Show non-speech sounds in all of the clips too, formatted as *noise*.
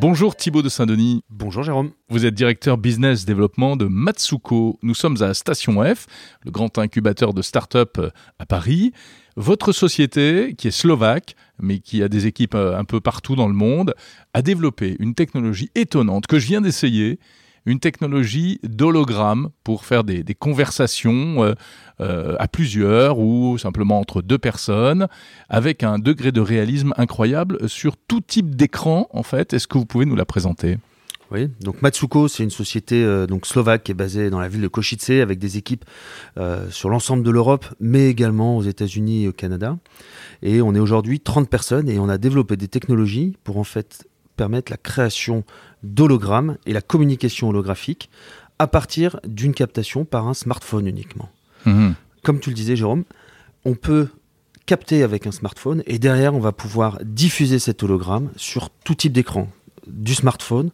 Bonjour Thibaut de Saint-Denis. Bonjour Jérôme. Vous êtes directeur business développement de Matsuko. Nous sommes à Station F, le grand incubateur de start-up euh, à Paris. Votre société, qui est slovaque, mais qui a des équipes euh, un peu partout dans le monde, a développé une technologie étonnante que je viens d'essayer une technologie d'hologramme pour faire des, conversations euh, euh, à plusieurs ou simplement entre deux personnes avec un degré de réalisme incroyable sur tout type d'écran en fait. Est-ce que vous pouvez nous la présenter? Oui, donc Matsuko, c'est une société euh, donc slovaque qui est basée dans la ville de Košice avec des équipes sur l'ensemble de l'Europe, mais également aux États-Unis et au Canada. Et on est aujourd'hui 30 personnes et on a développé des technologies pour en fait permettre la création d'hologrammes et la communication holographique à partir d'une captation par un smartphone uniquement. Mhm. Comme tu le disais, Jérôme, on peut capter avec un smartphone et derrière, on va pouvoir diffuser cet hologramme sur tout type d'écran, du smartphone,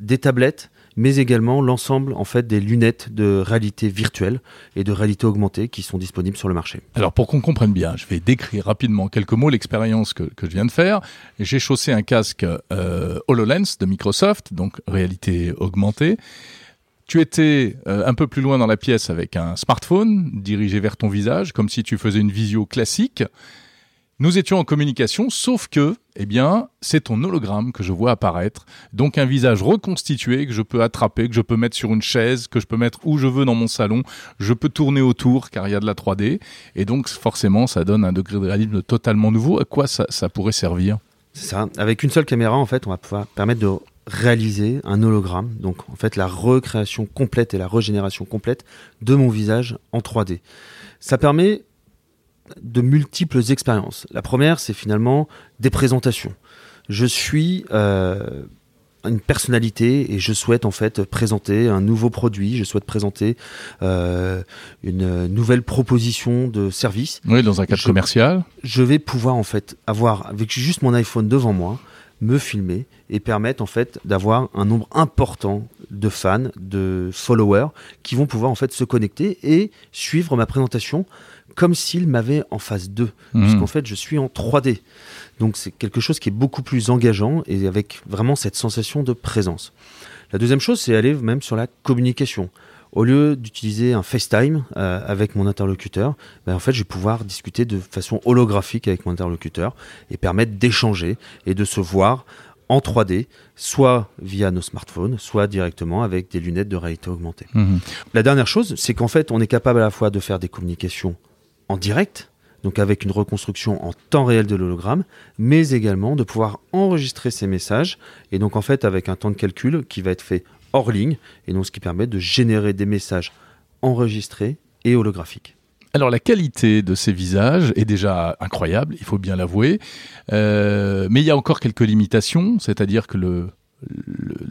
des tablettes, mais également l'ensemble en fait des lunettes de réalité virtuelle et de réalité augmentée qui sont disponibles sur le marché. Alors pour qu'on comprenne bien, je vais décrire rapidement quelques mots l'expérience que, je viens de faire. J'ai chaussé un casque euh, HoloLens de Microsoft, donc réalité augmentée. Tu étais euh, un peu plus loin dans la pièce avec un smartphone dirigé vers ton visage, comme si tu faisais une visio classique. Nous étions en communication, sauf que, eh bien, c'est ton hologramme que je vois apparaître. Donc un visage reconstitué que je peux attraper, que je peux mettre sur une chaise, que je peux mettre où je veux dans mon salon. Je peux tourner autour car il y a de la 3D. Et donc forcément, ça donne un degré de réalisme totalement nouveau. À quoi ça, pourrait servir? C'est ça. Avec une seule caméra, en fait, on va pouvoir permettre de réaliser un hologramme. Donc en fait, la recréation complète et la régénération complète de mon visage en 3D. Ça permet de multiples expériences. La première, c'est finalement des présentations. Je suis euh, une personnalité et je souhaite en fait présenter un nouveau produit, je souhaite présenter euh, une nouvelle proposition de service. Oui, dans un cadre commercial. Je vais pouvoir en fait avoir avec juste mon iPhone devant moi me filmer et permettre en fait d'avoir un nombre important de fans, de followers qui vont pouvoir en fait se connecter et suivre ma présentation comme s'il m'avait en phase 2, mmh. puisqu'en fait je suis en 3D. Donc c'est quelque chose qui est beaucoup plus engageant et avec vraiment cette sensation de présence. La deuxième chose, c'est aller même sur la communication. Au lieu d'utiliser un FaceTime euh, avec mon interlocuteur, ben, en fait, je vais pouvoir discuter de façon holographique avec mon interlocuteur et permettre d'échanger et de se voir en 3D, soit via nos smartphones, soit directement avec des lunettes de réalité augmentée. Mmh. La dernière chose, c'est qu'en fait, on est capable à la fois de faire des communications en direct, donc avec une reconstruction en temps réel de l'hologramme, mais également de pouvoir enregistrer ces messages, et donc en fait avec un temps de calcul qui va être fait hors ligne, et donc ce qui permet de générer des messages enregistrés et holographiques. Alors la qualité de ces visages est déjà incroyable, il faut bien l'avouer, euh, mais il y a encore quelques limitations, c'est-à-dire que le,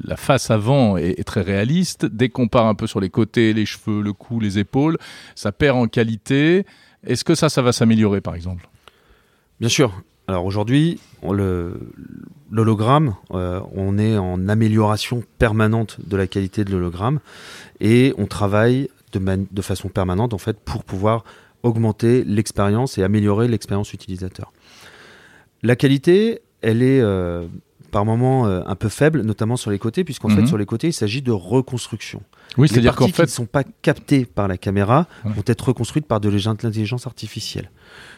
la face avant est, très réaliste. Dès qu'on part un peu sur les côtés, les cheveux, le cou, les épaules, ça perd en qualité. Est-ce que ça, ça va s'améliorer, par exemple? Bien sûr. Alors aujourd'hui, l'hologramme, euh, on est en amélioration permanente de la qualité de l'hologramme et on travaille de, façon permanente en fait pour pouvoir augmenter l'expérience et améliorer l'expérience utilisateur. La qualité, elle est euh, par moments euh, un peu faible, notamment sur les côtés, puisqu'en fait mhm. sur les côtés il s'agit de reconstruction. Oui, c'est-à-dire qu'en fait, qui ne sont pas captées par la caméra vont être reconstruites par de l'intelligence artificielle.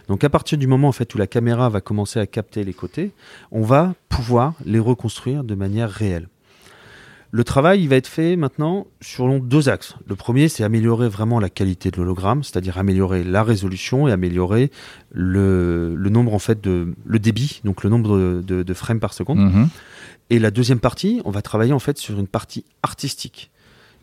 Donc à partir du moment en fait où la caméra va commencer à capter les côtés, on va pouvoir les reconstruire de manière réelle. Le travail, il va être fait maintenant sur deux axes. Le premier, c'est améliorer vraiment la qualité de l'hologramme, c'est-à-dire améliorer la résolution et améliorer le, nombre en fait de le débit, donc le nombre de, frames par seconde. Mhm. Et la deuxième partie, on va travailler en fait sur une partie artistique.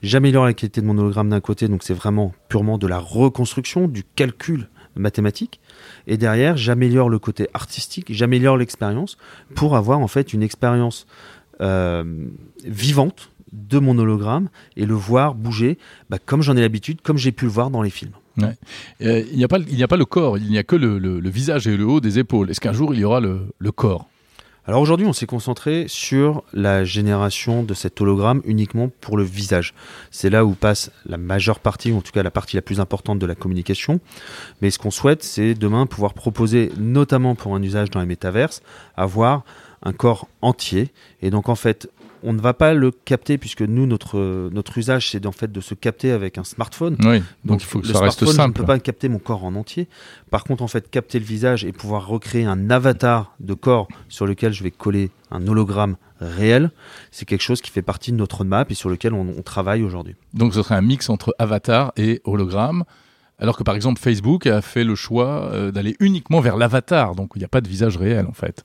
J'améliore la qualité de mon hologramme d'un côté, donc c'est vraiment purement de la reconstruction, du calcul mathématique. Et derrière, j'améliore le côté artistique, j'améliore l'expérience pour avoir en fait une expérience vivante de mon hologramme et le voir bouger bah, comme j'en ai l'habitude, comme j'ai pu le voir dans les films. Euh, il n'y a, pas, a pas le corps, il n'y a que le, visage et le haut des épaules. Est-ce qu'un jour il y aura le corps? Alors aujourd'hui, on s'est concentré sur la génération de cet hologramme uniquement pour le visage. C'est là où passe la majeure partie, ou en tout cas la partie la plus importante de la communication. Mais ce qu'on souhaite, c'est demain pouvoir proposer, notamment pour un usage dans les métaverses, avoir un corps entier. Et donc en fait, on ne va pas le capter puisque nous notre notre usage c'est en fait de se capter avec un smartphone. Oui, donc, il faut que ça reste simple. Je ne peux pas capter mon corps en entier. Par contre, en fait, capter le visage et pouvoir recréer un avatar de corps sur lequel je vais coller un hologramme réel, c'est quelque chose qui fait partie de notre roadmap et sur lequel on, on travaille aujourd'hui. Donc ce serait un mix entre avatar et hologramme. Alors que par exemple Facebook a fait le choix euh, d'aller uniquement vers l'avatar, donc il n'y a pas de visage réel en fait.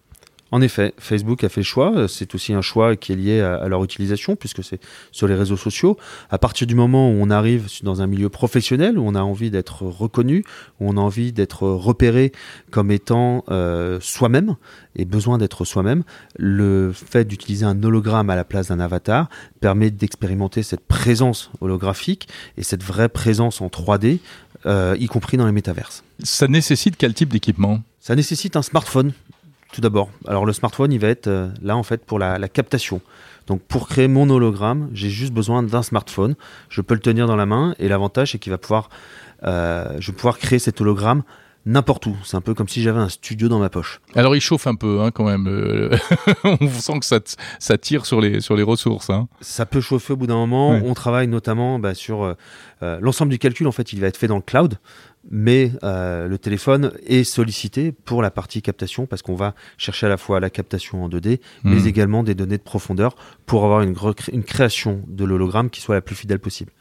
En effet, Facebook a fait le choix. C'est aussi un choix qui est lié à, leur utilisation, puisque c'est sur les réseaux sociaux. À partir du moment où on arrive dans un milieu professionnel, où on a envie d'être reconnu, où on a envie d'être repéré comme étant euh, soi-même et besoin d'être soi-même, le fait d'utiliser un hologramme à la place d'un avatar permet d'expérimenter cette présence holographique et cette vraie présence en 3D, euh, y compris dans les métaverses. Ça nécessite quel type d'équipement? Ça nécessite un smartphone tout d'abord. Alors le smartphone, il va être euh, là en fait pour la, captation. Donc pour créer mon hologramme, j'ai juste besoin d'un smartphone. Je peux le tenir dans la main et l'avantage c'est qu'il va pouvoir, euh, je vais pouvoir créer cet hologramme n'importe où. C'est un peu comme si j'avais un studio dans ma poche. Alors il chauffe un peu hein, quand même. Euh, *laughs* on sent que ça, ça, tire sur les, sur les ressources. Hein. Ça peut chauffer au bout d'un moment. On travaille notamment bah, sur l'ensemble du calcul. En fait, il va être fait dans le cloud mais euh, le téléphone est sollicité pour la partie captation parce qu'on va chercher à la fois la captation en 2D, mais hmm. également des données de profondeur pour avoir une, une création de l'hologramme qui soit la plus fidèle possible.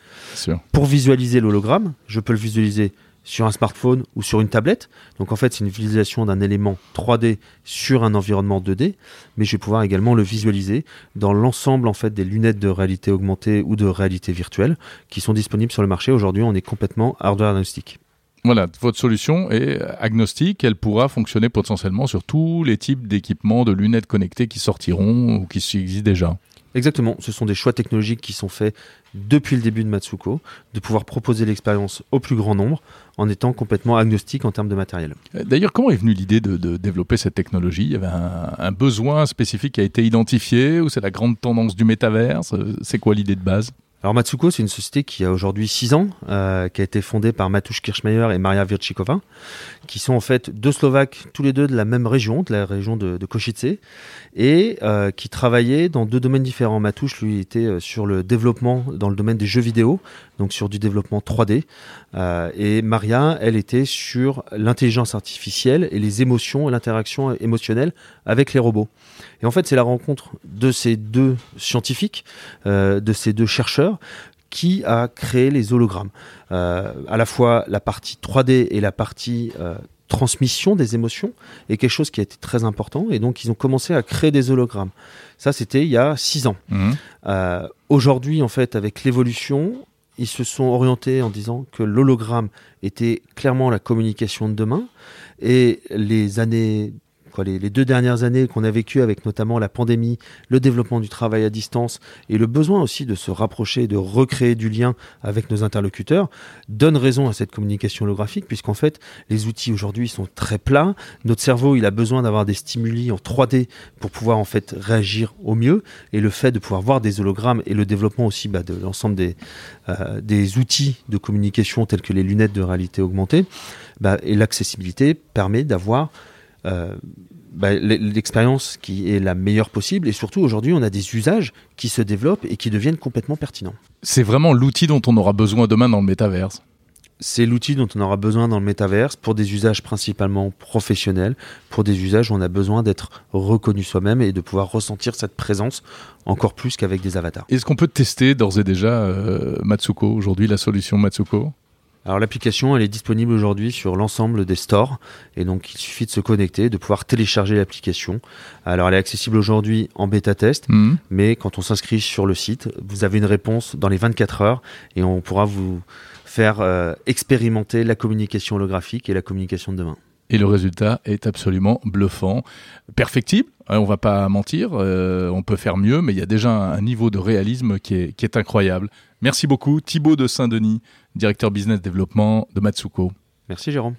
Pour visualiser l'hologramme, je peux le visualiser sur un smartphone ou sur une tablette. Donc en fait, c'est une visualisation d'un élément 3D sur un environnement 2D, mais je vais pouvoir également le visualiser dans l'ensemble en fait des lunettes de réalité augmentée ou de réalité virtuelle qui sont disponibles sur le marché. Aujourd'hui, on est complètement hardware agnostique. Voilà, votre solution est agnostique, elle pourra fonctionner potentiellement sur tous les types d'équipements, de lunettes connectées qui sortiront ou qui existent déjà. Exactement, ce sont des choix technologiques qui sont faits depuis le début de Matsuko, de pouvoir proposer l'expérience au plus grand nombre en étant complètement agnostique en termes de matériel. D'ailleurs, comment est venue l'idée de, développer cette technologie? Il y avait un, un, besoin spécifique qui a été identifié ou c'est la grande tendance du métaverse? C'est quoi l'idée de base? Alors Matsuko, c'est une société qui a aujourd'hui 6 ans, euh, qui a été fondée par Matouche Kirchmeier et Maria Virchikova, qui sont en fait deux Slovaques, tous les deux de la même région, de la région de, de Košice, et euh, qui travaillaient dans deux domaines différents. Matouche, lui, était euh, sur le développement dans le domaine des jeux vidéo, donc sur du développement 3D, euh, et Maria, elle était sur l'intelligence artificielle et les émotions et l'interaction émotionnelle avec les robots. Et en fait, c'est la rencontre de ces deux scientifiques, euh, de ces deux chercheurs, qui a créé les hologrammes. Euh, à la fois la partie 3D et la partie euh, transmission des émotions est quelque chose qui a été très important. Et donc, ils ont commencé à créer des hologrammes. Ça, c'était il y a six ans. Mmh. Aujourd'hui, en fait, avec l'évolution, ils se sont orientés en disant que l'hologramme était clairement la communication de demain. Et les années les, deux dernières années qu'on a vécues avec notamment la pandémie, le développement du travail à distance et le besoin aussi de se rapprocher, de recréer du lien avec nos interlocuteurs, donnent raison à cette communication holographique, puisqu'en fait, les outils aujourd'hui sont très plats. Notre cerveau, il a besoin d'avoir des stimuli en 3D pour pouvoir en fait réagir au mieux. Et le fait de pouvoir voir des hologrammes et le développement aussi bah, de l'ensemble des, euh, des outils de communication tels que les lunettes de réalité augmentée, bah, et l'accessibilité permet d'avoir euh, bah, l'expérience qui est la meilleure possible. Et surtout, aujourd'hui, on a des usages qui se développent et qui deviennent complètement pertinents. C'est vraiment l'outil dont on aura besoin demain dans le métaverse c'est l'outil dont on aura besoin dans le métaverse pour des usages principalement professionnels, pour des usages où on a besoin d'être reconnu soi-même et de pouvoir ressentir cette présence encore plus qu'avec des avatars. Est-ce qu'on peut tester d'ores et déjà euh, Matsuko, aujourd'hui la solution Matsuko? Alors l'application, elle est disponible aujourd'hui sur l'ensemble des stores et donc il suffit de se connecter, de pouvoir télécharger l'application. Alors elle est accessible aujourd'hui en bêta test, mhm. mais quand on s'inscrit sur le site, vous avez une réponse dans les 24 heures et on pourra vous faire euh, expérimenter la communication holographique et la communication de demain. Et le résultat est absolument bluffant, perfectible. Hein, on va pas mentir, euh, on peut faire mieux, mais il y a déjà un, niveau de réalisme qui est, qui est incroyable. Merci beaucoup, Thibaut de Saint-Denis, directeur business développement de Matsuko. Merci Jérôme.